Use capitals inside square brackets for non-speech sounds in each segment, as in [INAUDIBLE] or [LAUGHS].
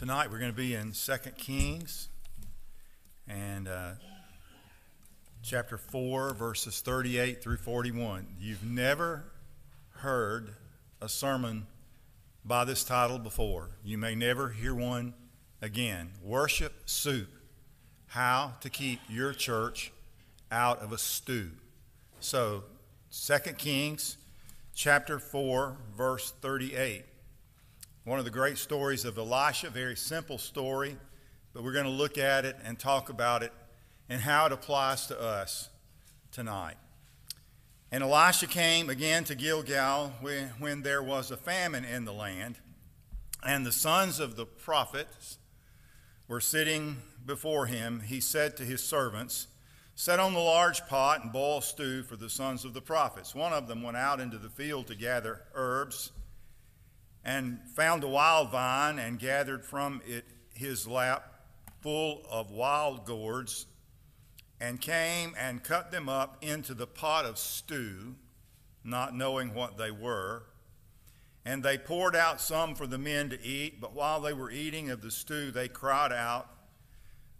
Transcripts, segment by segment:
Tonight we're going to be in 2 Kings and uh, chapter 4, verses 38 through 41. You've never heard a sermon by this title before. You may never hear one again. Worship Soup How to Keep Your Church Out of a Stew. So, 2 Kings chapter 4, verse 38. One of the great stories of Elisha, very simple story, but we're going to look at it and talk about it and how it applies to us tonight. And Elisha came again to Gilgal when, when there was a famine in the land, and the sons of the prophets were sitting before him. He said to his servants, Set on the large pot and boil stew for the sons of the prophets. One of them went out into the field to gather herbs and found a wild vine and gathered from it his lap full of wild gourds and came and cut them up into the pot of stew, not knowing what they were. And they poured out some for the men to eat, but while they were eating of the stew, they cried out,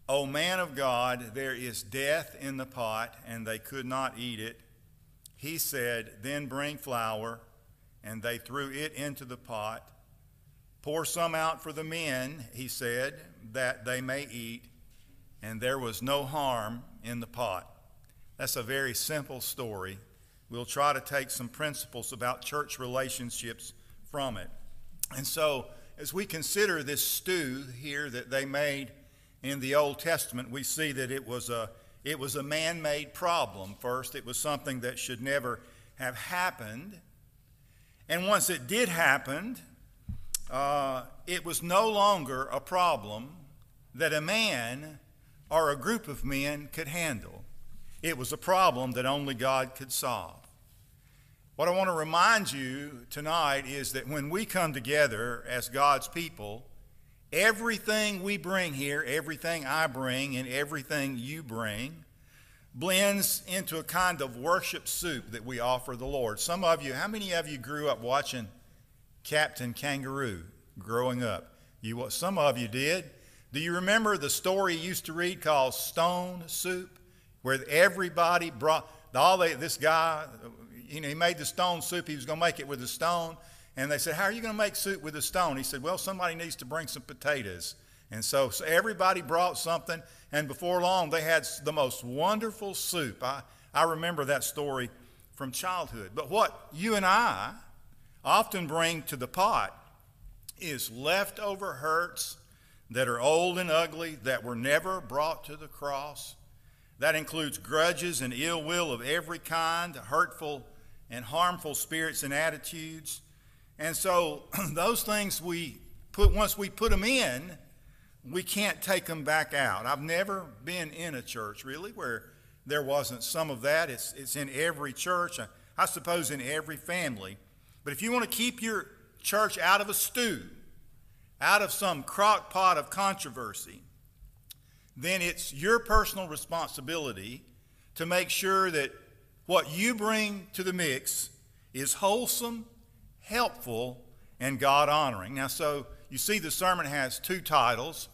O man of God, there is death in the pot, and they could not eat it. He said, Then bring flour and they threw it into the pot. Pour some out for the men, he said, that they may eat, and there was no harm in the pot. That's a very simple story. We'll try to take some principles about church relationships from it. And so, as we consider this stew here that they made in the Old Testament, we see that it was a it was a man-made problem first. It was something that should never have happened. And once it did happen, uh, it was no longer a problem that a man or a group of men could handle. It was a problem that only God could solve. What I want to remind you tonight is that when we come together as God's people, everything we bring here, everything I bring, and everything you bring, blends into a kind of worship soup that we offer the Lord. Some of you, how many of you grew up watching Captain Kangaroo growing up? You, some of you did. Do you remember the story you used to read called Stone Soup, where everybody brought all they, this guy, you know, he made the stone soup. He was going to make it with a stone, and they said, "How are you going to make soup with a stone?" He said, "Well, somebody needs to bring some potatoes." And so, so everybody brought something, and before long, they had the most wonderful soup. I, I remember that story from childhood. But what you and I often bring to the pot is leftover hurts that are old and ugly that were never brought to the cross. That includes grudges and ill will of every kind, hurtful and harmful spirits and attitudes. And so [CLEARS THROAT] those things we put once we put them in, we can't take them back out. I've never been in a church really where there wasn't some of that. It's, it's in every church, uh, I suppose in every family. But if you want to keep your church out of a stew, out of some crock pot of controversy, then it's your personal responsibility to make sure that what you bring to the mix is wholesome, helpful, and God honoring. Now, so you see, the sermon has two titles.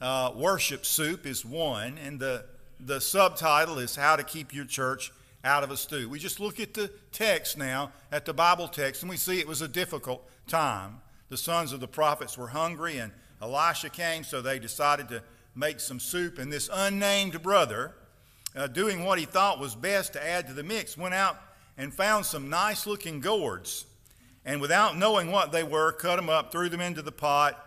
Uh, Worship Soup is one, and the, the subtitle is How to Keep Your Church Out of a Stew. We just look at the text now, at the Bible text, and we see it was a difficult time. The sons of the prophets were hungry, and Elisha came, so they decided to make some soup. And this unnamed brother, uh, doing what he thought was best to add to the mix, went out and found some nice looking gourds and without knowing what they were, cut them up, threw them into the pot.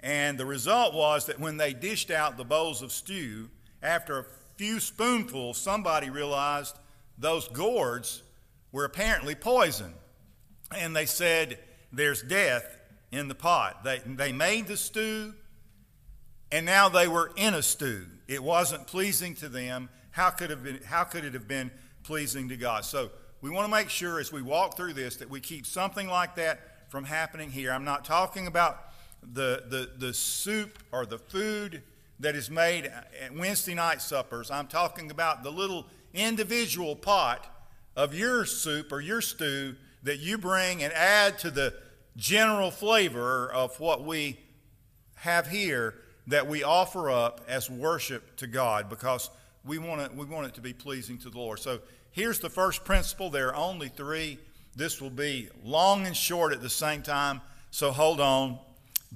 And the result was that when they dished out the bowls of stew, after a few spoonfuls, somebody realized those gourds were apparently poison. And they said, There's death in the pot. They, they made the stew, and now they were in a stew. It wasn't pleasing to them. How could, have been, how could it have been pleasing to God? So, we want to make sure as we walk through this that we keep something like that from happening here. I'm not talking about the, the, the soup or the food that is made at Wednesday night suppers. I'm talking about the little individual pot of your soup or your stew that you bring and add to the general flavor of what we have here that we offer up as worship to God because we want it, we want it to be pleasing to the Lord. So here's the first principle. There are only three. This will be long and short at the same time. So hold on.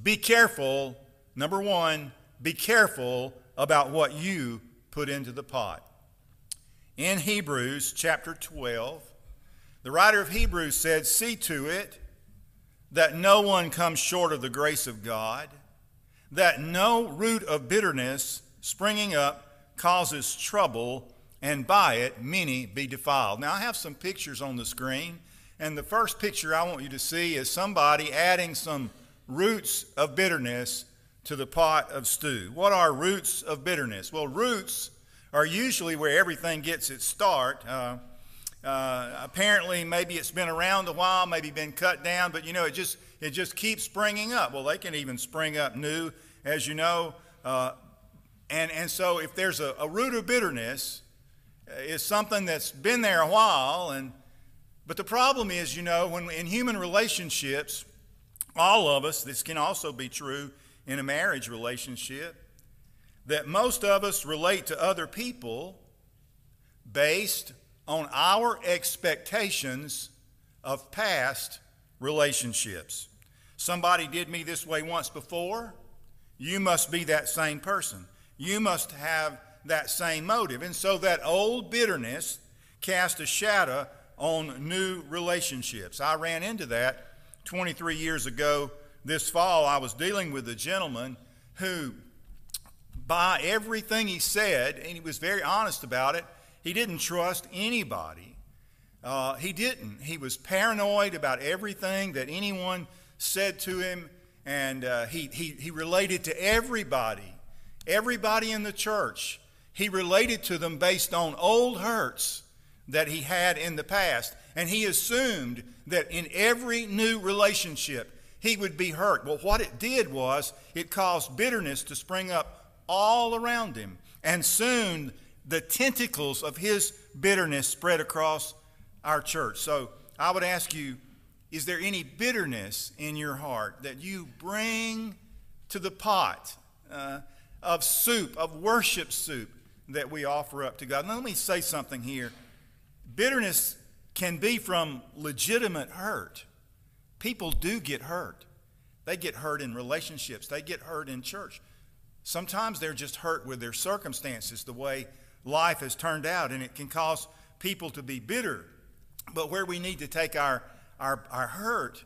Be careful. Number one, be careful about what you put into the pot. In Hebrews chapter 12, the writer of Hebrews said, See to it that no one comes short of the grace of God, that no root of bitterness springing up causes trouble, and by it many be defiled. Now, I have some pictures on the screen, and the first picture I want you to see is somebody adding some roots of bitterness to the pot of stew. What are roots of bitterness? Well, roots are usually where everything gets its start. Uh, uh, apparently, maybe it's been around a while, maybe been cut down, but you know, it just it just keeps springing up. Well, they can even spring up new, as you know. Uh, and and so, if there's a, a root of bitterness, it's something that's been there a while. And but the problem is, you know, when in human relationships, all of us. This can also be true in a marriage relationship. That most of us relate to other people based on our expectations of past relationships. Somebody did me this way once before. You must be that same person. You must have that same motive. And so that old bitterness cast a shadow on new relationships. I ran into that 23 years ago this fall. I was dealing with a gentleman who, by everything he said, and he was very honest about it, he didn't trust anybody. Uh, he didn't. He was paranoid about everything that anyone said to him, and uh, he, he, he related to everybody, everybody in the church. He related to them based on old hurts that he had in the past, and he assumed that in every new relationship he would be hurt. Well, what it did was it caused bitterness to spring up all around him, and soon the tentacles of his bitterness spread across our church. So I would ask you is there any bitterness in your heart that you bring to the pot uh, of soup, of worship soup that we offer up to God? Now, let me say something here. Bitterness can be from legitimate hurt. People do get hurt. They get hurt in relationships, they get hurt in church. Sometimes they're just hurt with their circumstances, the way life has turned out, and it can cause people to be bitter. But where we need to take our, our, our hurt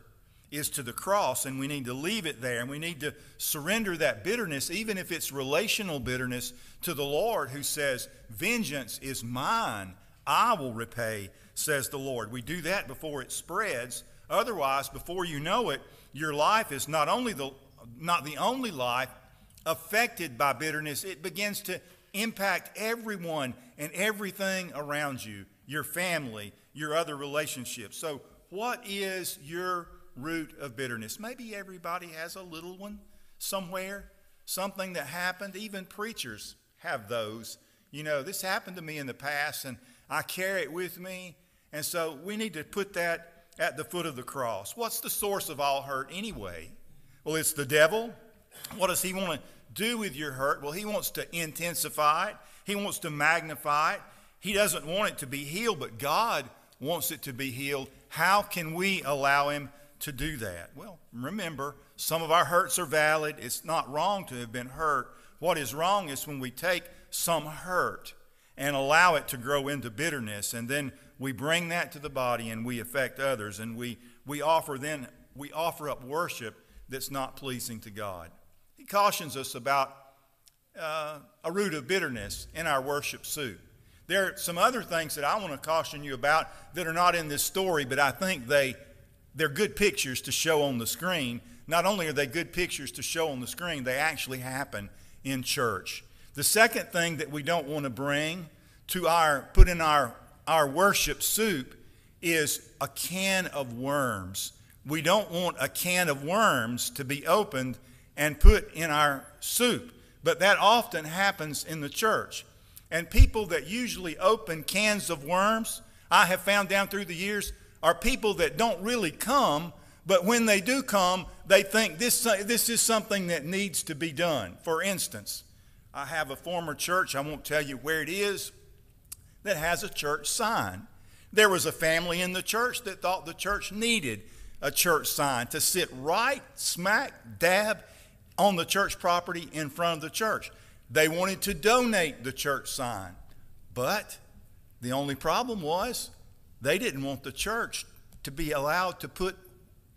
is to the cross, and we need to leave it there, and we need to surrender that bitterness, even if it's relational bitterness, to the Lord who says, Vengeance is mine, I will repay, says the Lord. We do that before it spreads. Otherwise, before you know it, your life is not only the not the only life affected by bitterness, it begins to impact everyone and everything around you, your family, your other relationships. So, what is your root of bitterness? Maybe everybody has a little one somewhere, something that happened. Even preachers have those. You know, this happened to me in the past, and I carry it with me. And so we need to put that at the foot of the cross. What's the source of all hurt anyway? Well, it's the devil. What does he want to do with your hurt? Well, he wants to intensify it, he wants to magnify it. He doesn't want it to be healed, but God wants it to be healed. How can we allow him to do that? Well, remember, some of our hurts are valid. It's not wrong to have been hurt. What is wrong is when we take some hurt and allow it to grow into bitterness, and then we bring that to the body and we affect others, and we, we offer then we offer up worship that's not pleasing to God. He cautions us about uh, a root of bitterness in our worship soup. There are some other things that I want to caution you about that are not in this story, but I think they, they're good pictures to show on the screen. Not only are they good pictures to show on the screen, they actually happen in church. The second thing that we don't want to bring to our, put in our, our worship soup is a can of worms. We don't want a can of worms to be opened and put in our soup. But that often happens in the church. And people that usually open cans of worms, I have found down through the years, are people that don't really come, But when they do come, they think this, this is something that needs to be done. For instance, I have a former church, I won't tell you where it is, that has a church sign. There was a family in the church that thought the church needed a church sign to sit right smack dab on the church property in front of the church. They wanted to donate the church sign, but the only problem was they didn't want the church to be allowed to put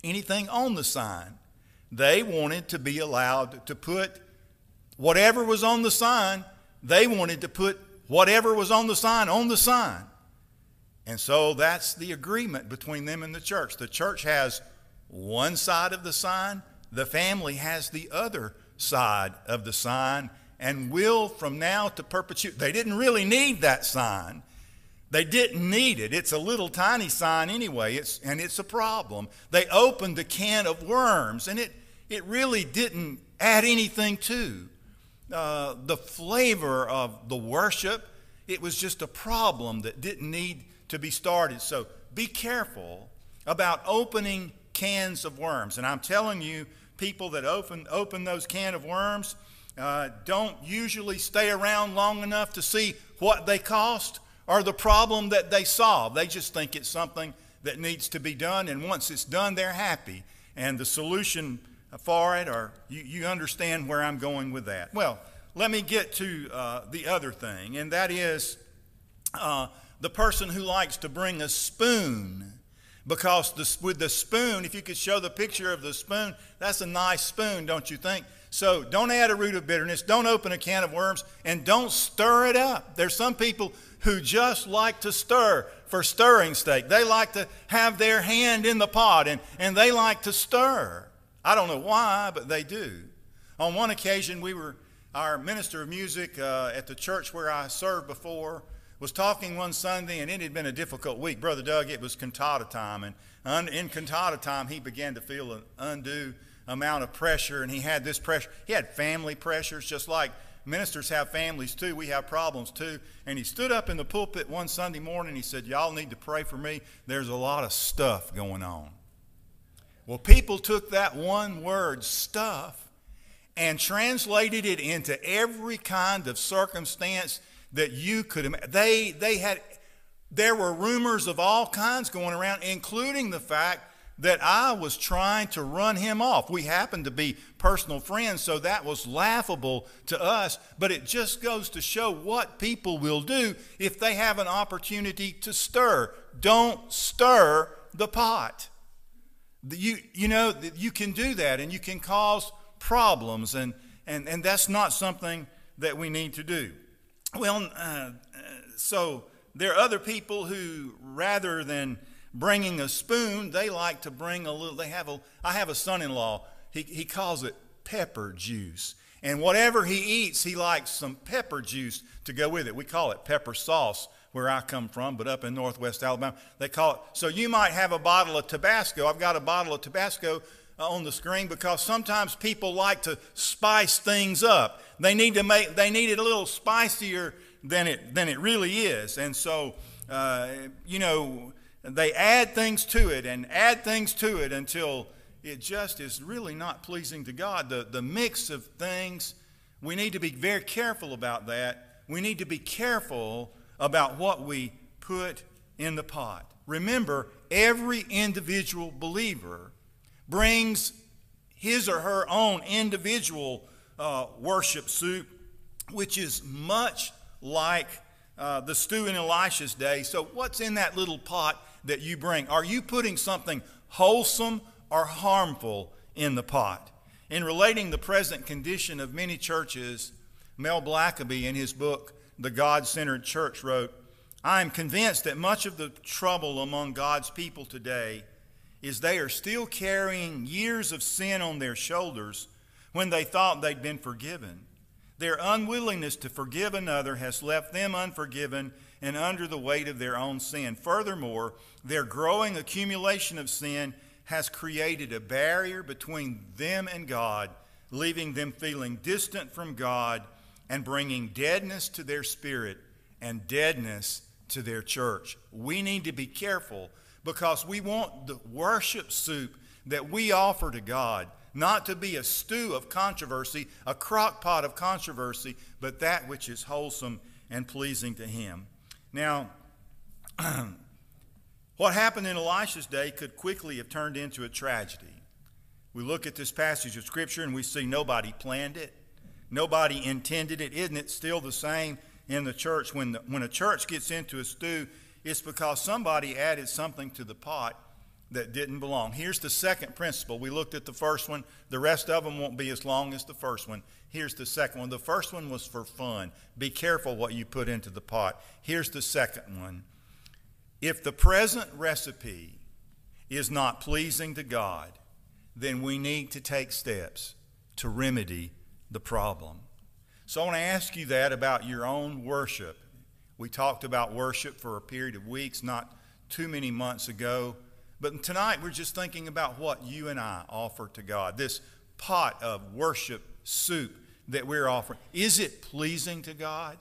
anything on the sign. They wanted to be allowed to put whatever was on the sign, they wanted to put whatever was on the sign on the sign. And so that's the agreement between them and the church. The church has one side of the sign, the family has the other side of the sign, and will from now to perpetuity. They didn't really need that sign. They didn't need it. It's a little tiny sign anyway, it's, and it's a problem. They opened a can of worms, and it, it really didn't add anything to uh, the flavor of the worship. It was just a problem that didn't need to be started. So be careful about opening cans of worms. And I'm telling you, people that open, open those can of worms uh, don't usually stay around long enough to see what they cost or the problem that they solve. They just think it's something that needs to be done, and once it's done, they're happy. And the solution for it, or you, you understand where I'm going with that. Well, let me get to uh, the other thing, and that is uh, the person who likes to bring a spoon. Because the, with the spoon, if you could show the picture of the spoon, that's a nice spoon, don't you think? So don't add a root of bitterness, don't open a can of worms, and don't stir it up. There's some people who just like to stir for stirring sake. They like to have their hand in the pot and, and they like to stir. I don't know why, but they do. On one occasion, we were, our minister of music uh, at the church where I served before was talking one Sunday, and it had been a difficult week. Brother Doug, it was cantata time, and un, in cantata time, he began to feel an undue amount of pressure, and he had this pressure. He had family pressures, just like Ministers have families too. We have problems too. And he stood up in the pulpit one Sunday morning. He said, Y'all need to pray for me. There's a lot of stuff going on. Well, people took that one word, stuff, and translated it into every kind of circumstance that you could imagine. They, they had, there were rumors of all kinds going around, including the fact that I was trying to run him off. We happened to be personal friends, so that was laughable to us, but it just goes to show what people will do if they have an opportunity to stir. Don't stir the pot. You, you know, you can do that and you can cause problems, and, and, and that's not something that we need to do. Well, uh, so there are other people who, rather than bringing a spoon, they like to bring a little. They have a. I have a son-in-law. He he calls it pepper juice, and whatever he eats, he likes some pepper juice to go with it. We call it pepper sauce where I come from, but up in Northwest Alabama, they call it. So you might have a bottle of Tabasco. I've got a bottle of Tabasco uh, on the screen because sometimes people like to spice things up. They need to make. They need it a little spicier than it than it really is, and so. Uh, you know, they add things to it and add things to it until it just is really not pleasing to God. The, the mix of things, we need to be very careful about that. We need to be careful about what we put in the pot. Remember, every individual believer brings his or her own individual uh, worship soup, which is much like uh, the stew in Elisha's day. So, what's in that little pot that you bring? Are you putting something wholesome or harmful in the pot? In relating the present condition of many churches, Mel Blackaby, in his book, The God Centered Church, wrote, I am convinced that much of the trouble among God's people today is they are still carrying years of sin on their shoulders when they thought they'd been forgiven. Their unwillingness to forgive another has left them unforgiven and under the weight of their own sin. Furthermore, their growing accumulation of sin has created a barrier between them and God, leaving them feeling distant from God and bringing deadness to their spirit and deadness to their church. We need to be careful because we want the worship soup that we offer to God, not to be a stew of controversy, a crock pot of controversy, but that which is wholesome and pleasing to Him. Now, [CLEARS THROAT] what happened in Elisha's day could quickly have turned into a tragedy. We look at this passage of Scripture and we see nobody planned it, nobody intended it. Isn't it still the same in the church? When, the, when a church gets into a stew, it's because somebody added something to the pot that didn't belong. Here's the second principle. We looked at the first one, the rest of them won't be as long as the first one. Here's the second one. The first one was for fun. Be careful what you put into the pot. Here's the second one. If the present recipe is not pleasing to God, then we need to take steps to remedy the problem. So I want to ask you that about your own worship. We talked about worship for a period of weeks, not too many months ago. But tonight we're just thinking about what you and I offer to God. This pot of worship soup that we're offering. Is it pleasing to God?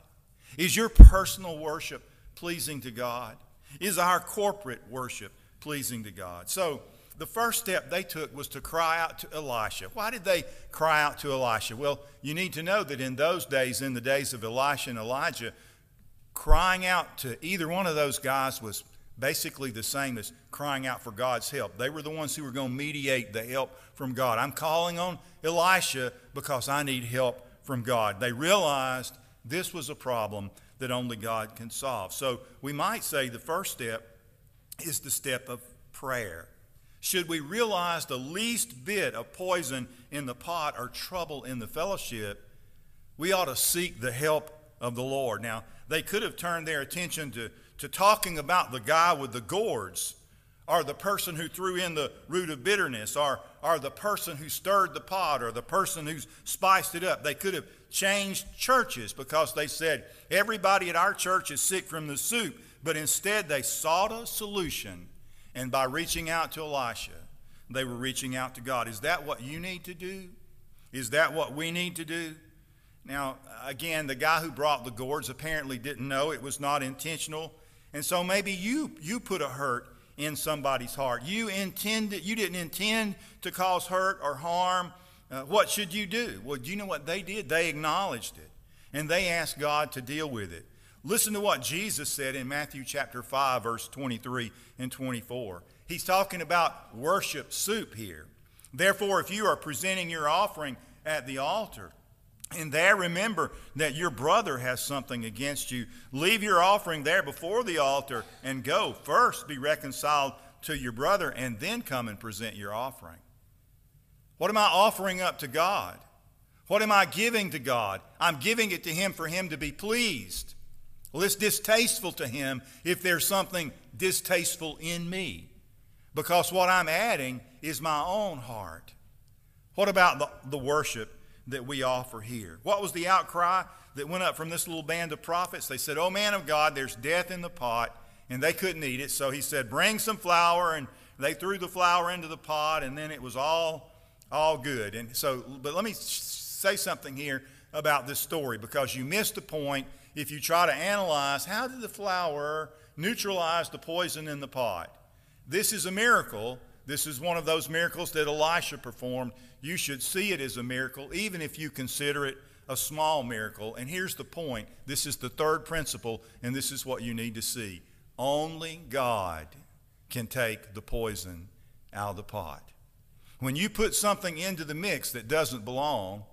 Is your personal worship pleasing to God? Is our corporate worship pleasing to God? So, the first step they took was to cry out to Elisha. Why did they cry out to Elisha? Well, you need to know that in those days, in the days of Elisha and Elijah, crying out to either one of those guys was basically the same as crying out for God's help. They were the ones who were going to mediate the help from God. I'm calling on Elisha because I need help from God. They realized this was a problem that only God can solve. So we might say the first step is the step of prayer. Should we realize the least bit of poison in the pot or trouble in the fellowship, we ought to seek the help of the Lord. Now, they could have turned their attention to, to talking about the guy with the gourds, or the person who threw in the root of bitterness, or, or the person who stirred the pot, or the person who spiced it up. They could have changed churches because they said, everybody at our church is sick from the soup. But instead, they sought a solution and by reaching out to Elisha, they were reaching out to God. Is that what you need to do? Is that what we need to do? Now, again, the guy who brought the gourds apparently didn't know it was not intentional. And so maybe you, you put a hurt in somebody's heart. You intended, you didn't intend to cause hurt or harm. Uh, what should you do? Well, do you know what they did? They acknowledged it and they asked God to deal with it. Listen to what Jesus said in Matthew chapter 5, verse 23 and 24. He's talking about worship soup here. Therefore, if you are presenting your offering at the altar, and there remember that your brother has something against you, leave your offering there before the altar and go. First be reconciled to your brother, and then come and present your offering. What am I offering up to God? What am I giving to God? I'm giving it to Him for Him to be pleased. Well, it's distasteful to him if there's something distasteful in me because what I'm adding is my own heart. What about the, the worship that we offer here? What was the outcry that went up from this little band of prophets? They said, Oh, man of God, there's death in the pot, and they couldn't eat it. So he said, Bring some flour, and they threw the flour into the pot, and then it was all, all good. And so, but let me say something here about this story because you missed the point if you try to analyze how did the flour neutralize the poison in the pot. This is a miracle. This is one of those miracles that Elisha performed. You should see it as a miracle, even if you consider it a small miracle. And here's the point this is the third principle, and this is what you need to see. Only God can take the poison out of the pot. When you put something into the mix that doesn't belong,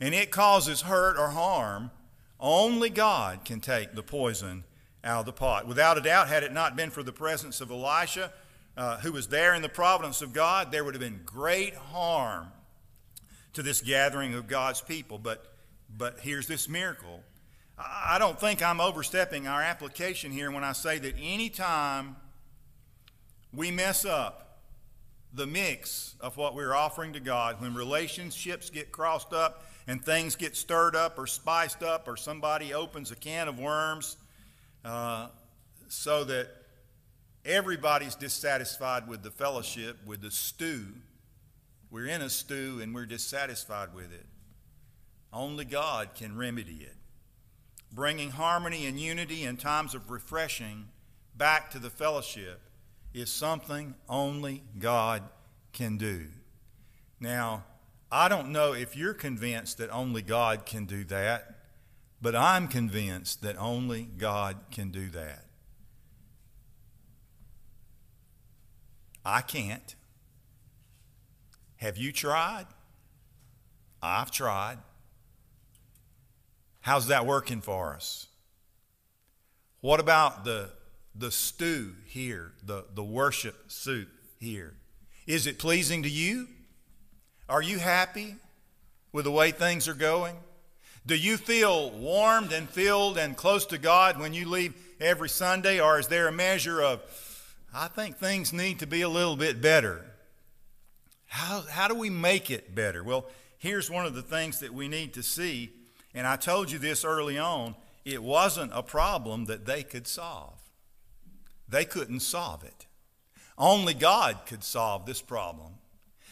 and it causes hurt or harm, only God can take the poison out of the pot. Without a doubt, had it not been for the presence of Elisha, uh, who was there in the providence of God, there would have been great harm to this gathering of God's people. But, but here's this miracle. I don't think I'm overstepping our application here when I say that anytime we mess up the mix of what we're offering to God, when relationships get crossed up and things get stirred up or spiced up, or somebody opens a can of worms uh, so that everybody's dissatisfied with the fellowship, with the stew. We're in a stew and we're dissatisfied with it. Only God can remedy it. Bringing harmony and unity in times of refreshing back to the fellowship is something only God can do. Now, I don't know if you're convinced that only God can do that, but I'm convinced that only God can do that. I can't. Have you tried? I've tried. How's that working for us? What about the, the stew here, the, the worship soup here? Is it pleasing to you? Are you happy with the way things are going? Do you feel warmed and filled and close to God when you leave every Sunday? Or is there a measure of, I think things need to be a little bit better? How, how do we make it better? Well, here's one of the things that we need to see and I told you this early on it wasn't a problem that they could solve. They couldn't solve it. Only God could solve this problem.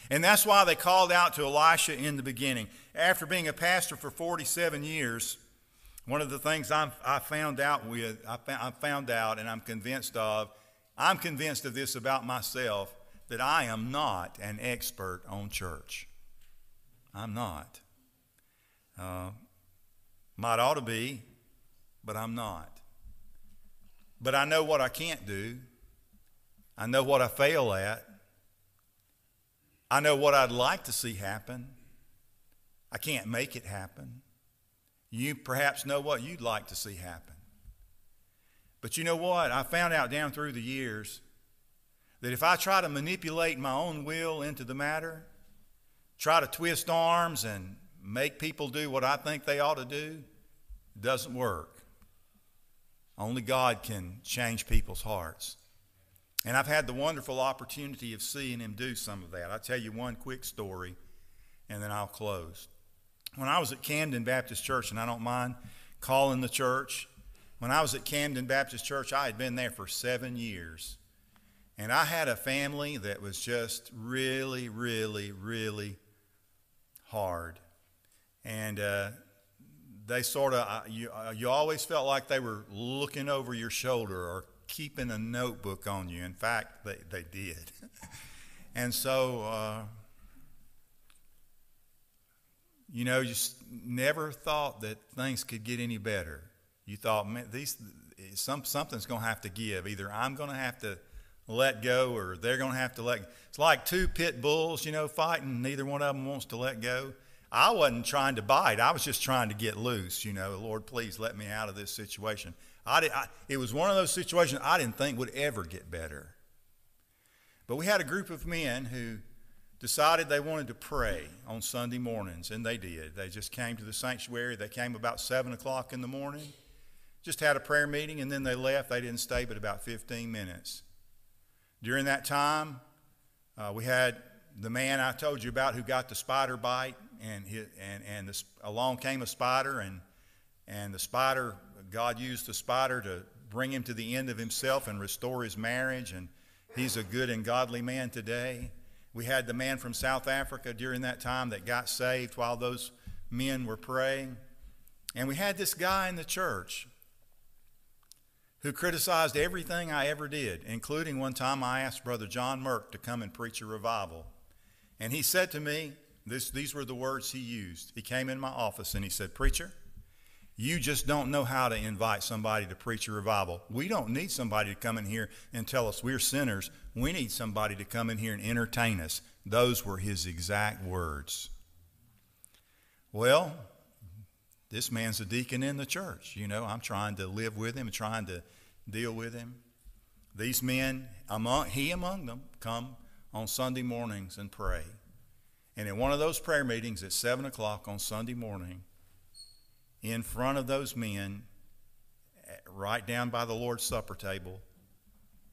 And that's why they called out to Elisha in the beginning. After being a pastor for 47 years, one of the things I'm, i found out with, I found out and I'm convinced of, I'm convinced of this about myself that I am not an expert on church. I'm not. Uh, might ought to be, but I'm not. But I know what I can't do. I know what I fail at. I know what I'd like to see happen. I can't make it happen. You perhaps know what you'd like to see happen. But you know what? I found out down through the years that if I try to manipulate my own will into the matter, try to twist arms and make people do what I think they ought to do, it doesn't work. Only God can change people's hearts. And I've had the wonderful opportunity of seeing him do some of that. I'll tell you one quick story and then I'll close. When I was at Camden Baptist Church, and I don't mind calling the church, when I was at Camden Baptist Church, I had been there for seven years. And I had a family that was just really, really, really hard. And uh, they sort of, uh, you, uh, you always felt like they were looking over your shoulder or keeping a notebook on you. In fact, they, they did. [LAUGHS] and so, uh, you know, you never thought that things could get any better. You thought, man, these, some, something's going to have to give. Either I'm going to have to let go or they're going to have to let It's like two pit bulls, you know, fighting. Neither one of them wants to let go. I wasn't trying to bite. I was just trying to get loose. You know, Lord, please let me out of this situation. I, did, I it was one of those situations I didn't think would ever get better. But we had a group of men who decided they wanted to pray on Sunday mornings, and they did. They just came to the sanctuary. They came about 7 o'clock in the morning, just had a prayer meeting, and then they left. They didn't stay but about 15 minutes. During that time, uh, we had the man I told you about who got the spider bite and and and this, along came a spider, and and the spider, God used the spider to bring him to the end of himself and restore his marriage, and he's a good and godly man today. We had the man from South Africa during that time that got saved while those men were praying. And we had this guy in the church who criticized everything I ever did, including one time I asked Brother John Merck to come and preach a revival. And he said to me, this, these were the words he used. He came in my office and he said, Preacher, you just don't know how to invite somebody to preach a revival. We don't need somebody to come in here and tell us we're sinners. We need somebody to come in here and entertain us. Those were his exact words. Well, this man's a deacon in the church. You know, I'm trying to live with him trying to deal with him. These men, among, he among them, come on Sunday mornings and pray. And in one of those prayer meetings at 7 o'clock on Sunday morning, in front of those men, eh, right down by the Lord's Supper table,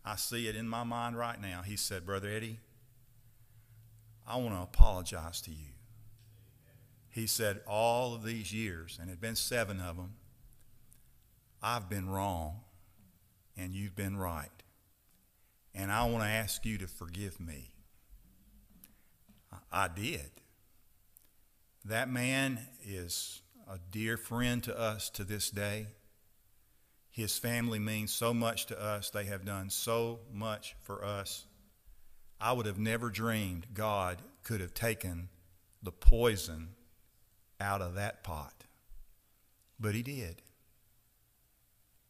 I see it in my mind right now. He said, Brother Eddie, I want to apologize to you. He said, All of these years, and it had been seven of them, I've been wrong and you've been right. And I want to ask you to forgive me. I did. That man is a dear friend to us to this day. His family means so much to us. They have done so much for us. I would have never dreamed God could have taken the poison out of that pot. But He did.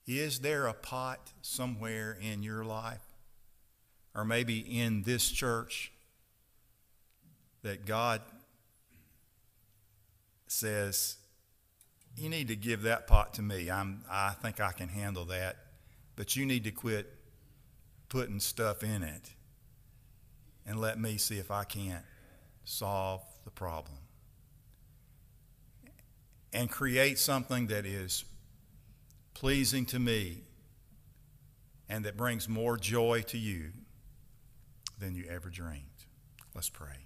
Is there a pot somewhere in your life, or maybe in this church, that God says, You need to give that pot to me. I'm, I think I can handle that, but you need to quit putting stuff in it and let me see if I can't solve the problem. And create something that is pleasing to me and that brings more joy to you than you ever dreamed. Let's pray.